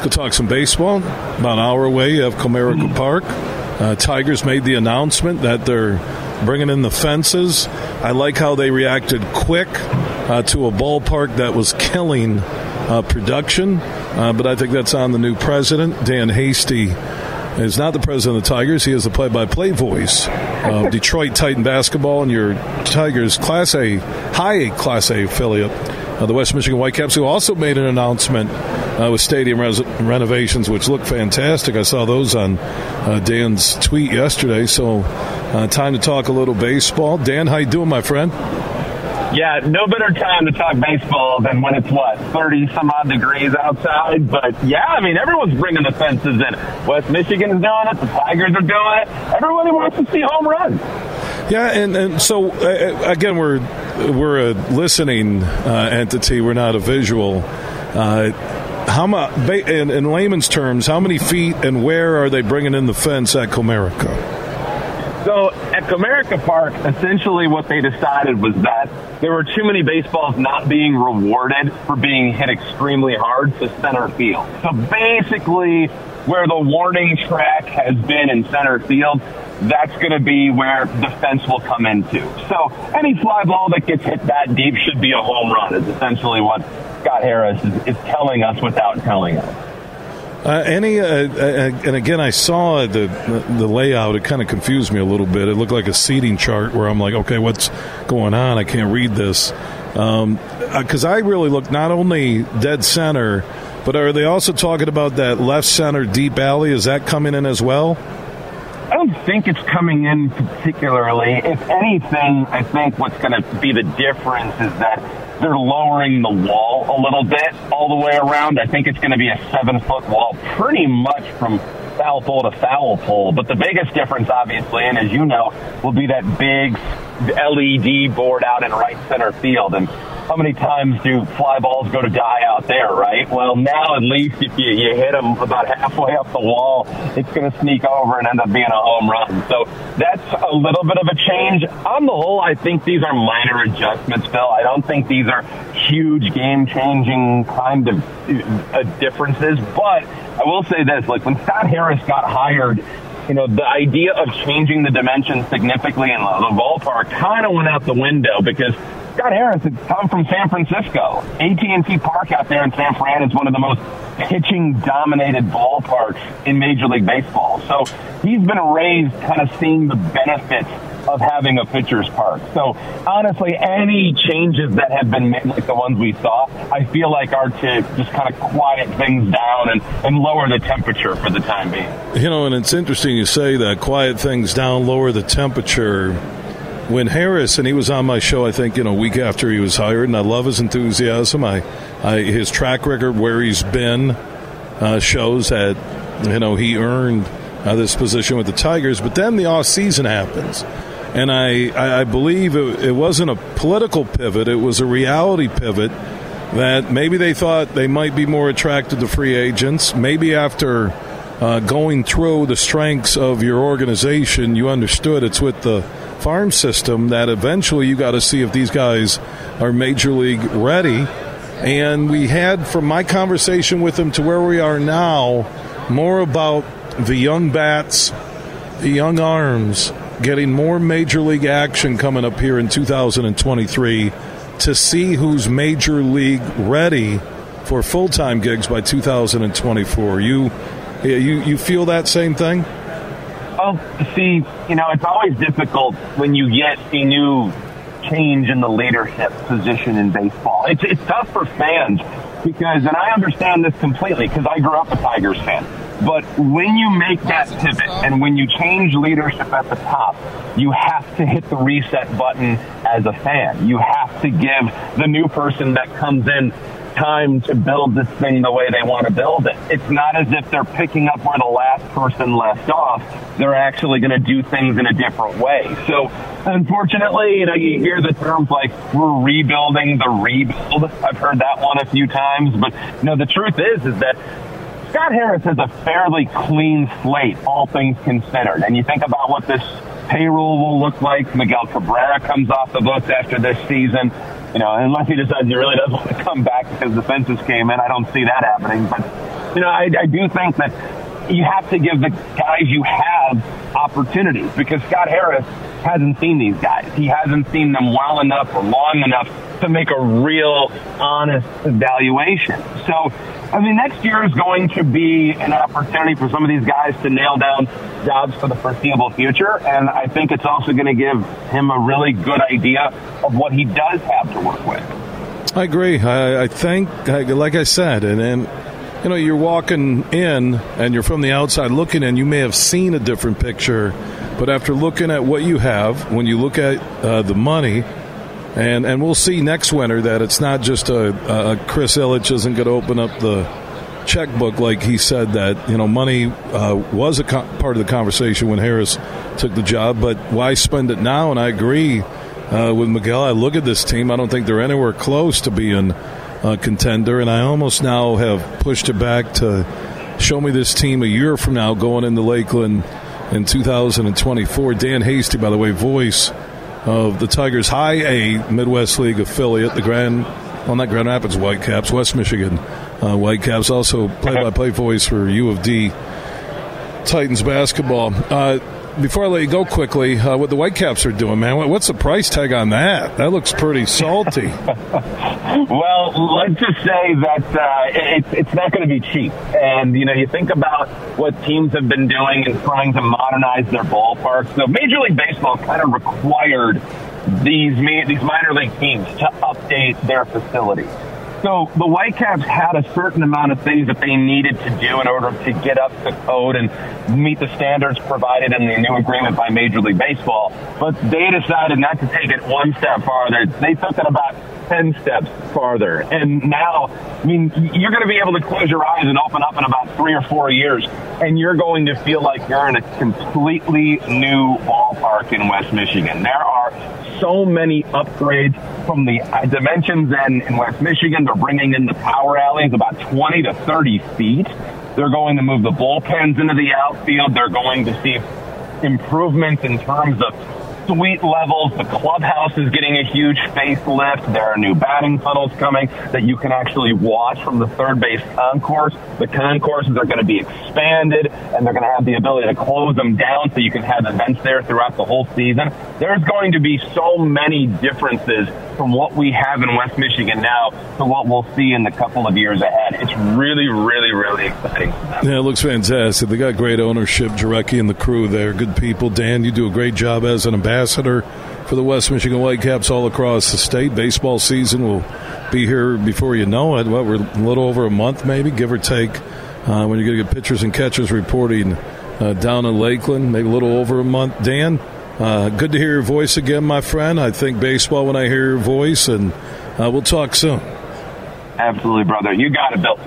Let's go talk some baseball. About an hour away, you have Comerica Park. Uh, Tigers made the announcement that they're bringing in the fences. I like how they reacted quick uh, to a ballpark that was killing uh, production, uh, but I think that's on the new president, Dan Hasty. Is not the president of the Tigers. He is the play-by-play voice of Detroit Titan basketball and your Tigers Class A, high A Class A affiliate, uh, the West Michigan Whitecaps, who also made an announcement uh, with stadium res- renovations, which look fantastic. I saw those on uh, Dan's tweet yesterday. So, uh, time to talk a little baseball. Dan, how you doing, my friend? Yeah, no better time to talk baseball than when it's what thirty some odd degrees outside. But yeah, I mean everyone's bringing the fences in. West Michigan is doing it. The Tigers are doing it. Everybody wants to see home runs. Yeah, and, and so uh, again, we're we're a listening uh, entity. We're not a visual. Uh, how much, in, in layman's terms, how many feet and where are they bringing in the fence at Comerica? So at Comerica Park, essentially what they decided was that there were too many baseballs not being rewarded for being hit extremely hard to center field. So basically, where the warning track has been in center field, that's going to be where defense will come into. So any fly ball that gets hit that deep should be a home run is essentially what Scott Harris is, is telling us without telling us. Uh, any uh, uh, and again, I saw the the layout. It kind of confused me a little bit. It looked like a seating chart where I'm like, okay, what's going on? I can't read this because um, I really look not only dead center, but are they also talking about that left center deep alley? Is that coming in as well? I don't think it's coming in particularly. If anything, I think what's going to be the difference is that they're lowering the wall a little bit all the way around. I think it's going to be a seven foot wall pretty much from foul pole to foul pole. But the biggest difference, obviously, and as you know, will be that big LED board out in right center field. And how many times do fly balls go to die out there, right? Well, now at least if you, you hit them about halfway up the wall, it's going to sneak over and end up being a home run. So that's a little bit of a change. On the whole, I think these are minor adjustments, Bill. I don't think these are huge game changing kind of uh, differences, but I will say this, like when Scott Harris got hired, you know, the idea of changing the dimensions significantly in the, the ballpark kind of went out the window because Scott Harris had come from San Francisco. AT&T Park out there in San Fran is one of the most pitching dominated ballparks in Major League Baseball. So he's been raised kind of seeing the benefits of having a pitcher's park. So honestly, any changes that have been made, like the ones we saw, I feel like are to just kind of quiet things down and, and lower the temperature for the time being. You know, and it's interesting you say that quiet things down, lower the temperature when Harris and he was on my show, I think you know, a week after he was hired, and I love his enthusiasm. I, I his track record where he's been uh, shows that you know he earned uh, this position with the Tigers. But then the off season happens, and I I believe it, it wasn't a political pivot; it was a reality pivot. That maybe they thought they might be more attracted to free agents. Maybe after uh, going through the strengths of your organization, you understood it's with the farm system that eventually you got to see if these guys are major league ready. And we had, from my conversation with them to where we are now, more about the young bats, the young arms, getting more major league action coming up here in 2023 to see who's major league ready for full time gigs by 2024. You, you, you feel that same thing? Well, see, you know, it's always difficult when you get a new change in the leadership position in baseball. It's, it's tough for fans because, and I understand this completely because I grew up a Tigers fan. But when you make that pivot and when you change leadership at the top, you have to hit the reset button as a fan. You have to give the new person that comes in time to build this thing the way they want to build it. It's not as if they're picking up where the last person left off. They're actually going to do things in a different way. So, unfortunately, you know, you hear the terms like we're rebuilding the rebuild. I've heard that one a few times, but you know, the truth is, is that Scott Harris has a fairly clean slate, all things considered. And you think about what this payroll will look like. Miguel Cabrera comes off the books after this season you know, unless he decides he really does want to come back because the fences came in, I don't see that happening. But you know, I, I do think that you have to give the guys you have opportunities because Scott Harris hasn't seen these guys. He hasn't seen them well enough or long enough to make a real honest evaluation. So, I mean, next year is going to be an opportunity for some of these guys to nail down jobs for the foreseeable future. And I think it's also going to give him a really good idea of what he does have to work with. I agree. I, I think, like I said, and, and you know, you're walking in and you're from the outside looking in, you may have seen a different picture, but after looking at what you have, when you look at uh, the money, and and we'll see next winter that it's not just a, a Chris Ilitch isn't going to open up the checkbook like he said that you know money uh, was a co- part of the conversation when Harris took the job, but why spend it now? And I agree uh, with Miguel. I look at this team; I don't think they're anywhere close to being a contender, and I almost now have pushed it back to show me this team a year from now going into Lakeland in 2024. Dan Hasty, by the way, voice of the Tigers High A Midwest League affiliate, the Grand, well, not Grand Rapids Whitecaps, West Michigan uh, Whitecaps, also play-by-play voice for U of D Titans basketball. Uh, before I let you go quickly, uh, what the Whitecaps are doing, man? What's the price tag on that? That looks pretty salty. well, let's just say that uh, it's it's not going to be cheap. And you know, you think about what teams have been doing and trying to modernize their ballparks. So, Major League Baseball kind of required these these minor league teams to update their facilities. So the Whitecaps had a certain amount of things that they needed to do in order to get up to code and meet the standards provided in the new agreement by Major League Baseball. But they decided not to take it one step farther. They took it about 10 steps farther. And now, I mean, you're going to be able to close your eyes and open up in about three or four years, and you're going to feel like you're in a completely new ballpark in West Michigan. There are so many upgrades from the uh, dimensions and in West Michigan. They're bringing in the power alleys about 20 to 30 feet. They're going to move the bullpens into the outfield. They're going to see improvements in terms of suite levels. The clubhouse is getting a huge facelift. There are new batting tunnels coming that you can actually watch from the third base concourse. The concourses are going to be expanded and they're going to have the ability to close them down so you can have events there throughout the whole season. There's going to be so many differences from what we have in West Michigan now to what we'll see in the couple of years ahead. It's really, really, really exciting. Yeah, it looks fantastic. They got great ownership, Jarecki and the crew there. Good people. Dan, you do a great job as an ambassador for the West Michigan Whitecaps all across the state. Baseball season will be here before you know it. Well, we're a little over a month, maybe, give or take, uh, when you're going to get pitchers and catchers reporting uh, down in Lakeland, maybe a little over a month. Dan, uh, good to hear your voice again, my friend. I think baseball when I hear your voice, and uh, we'll talk soon. Absolutely, brother. You got it, Bill.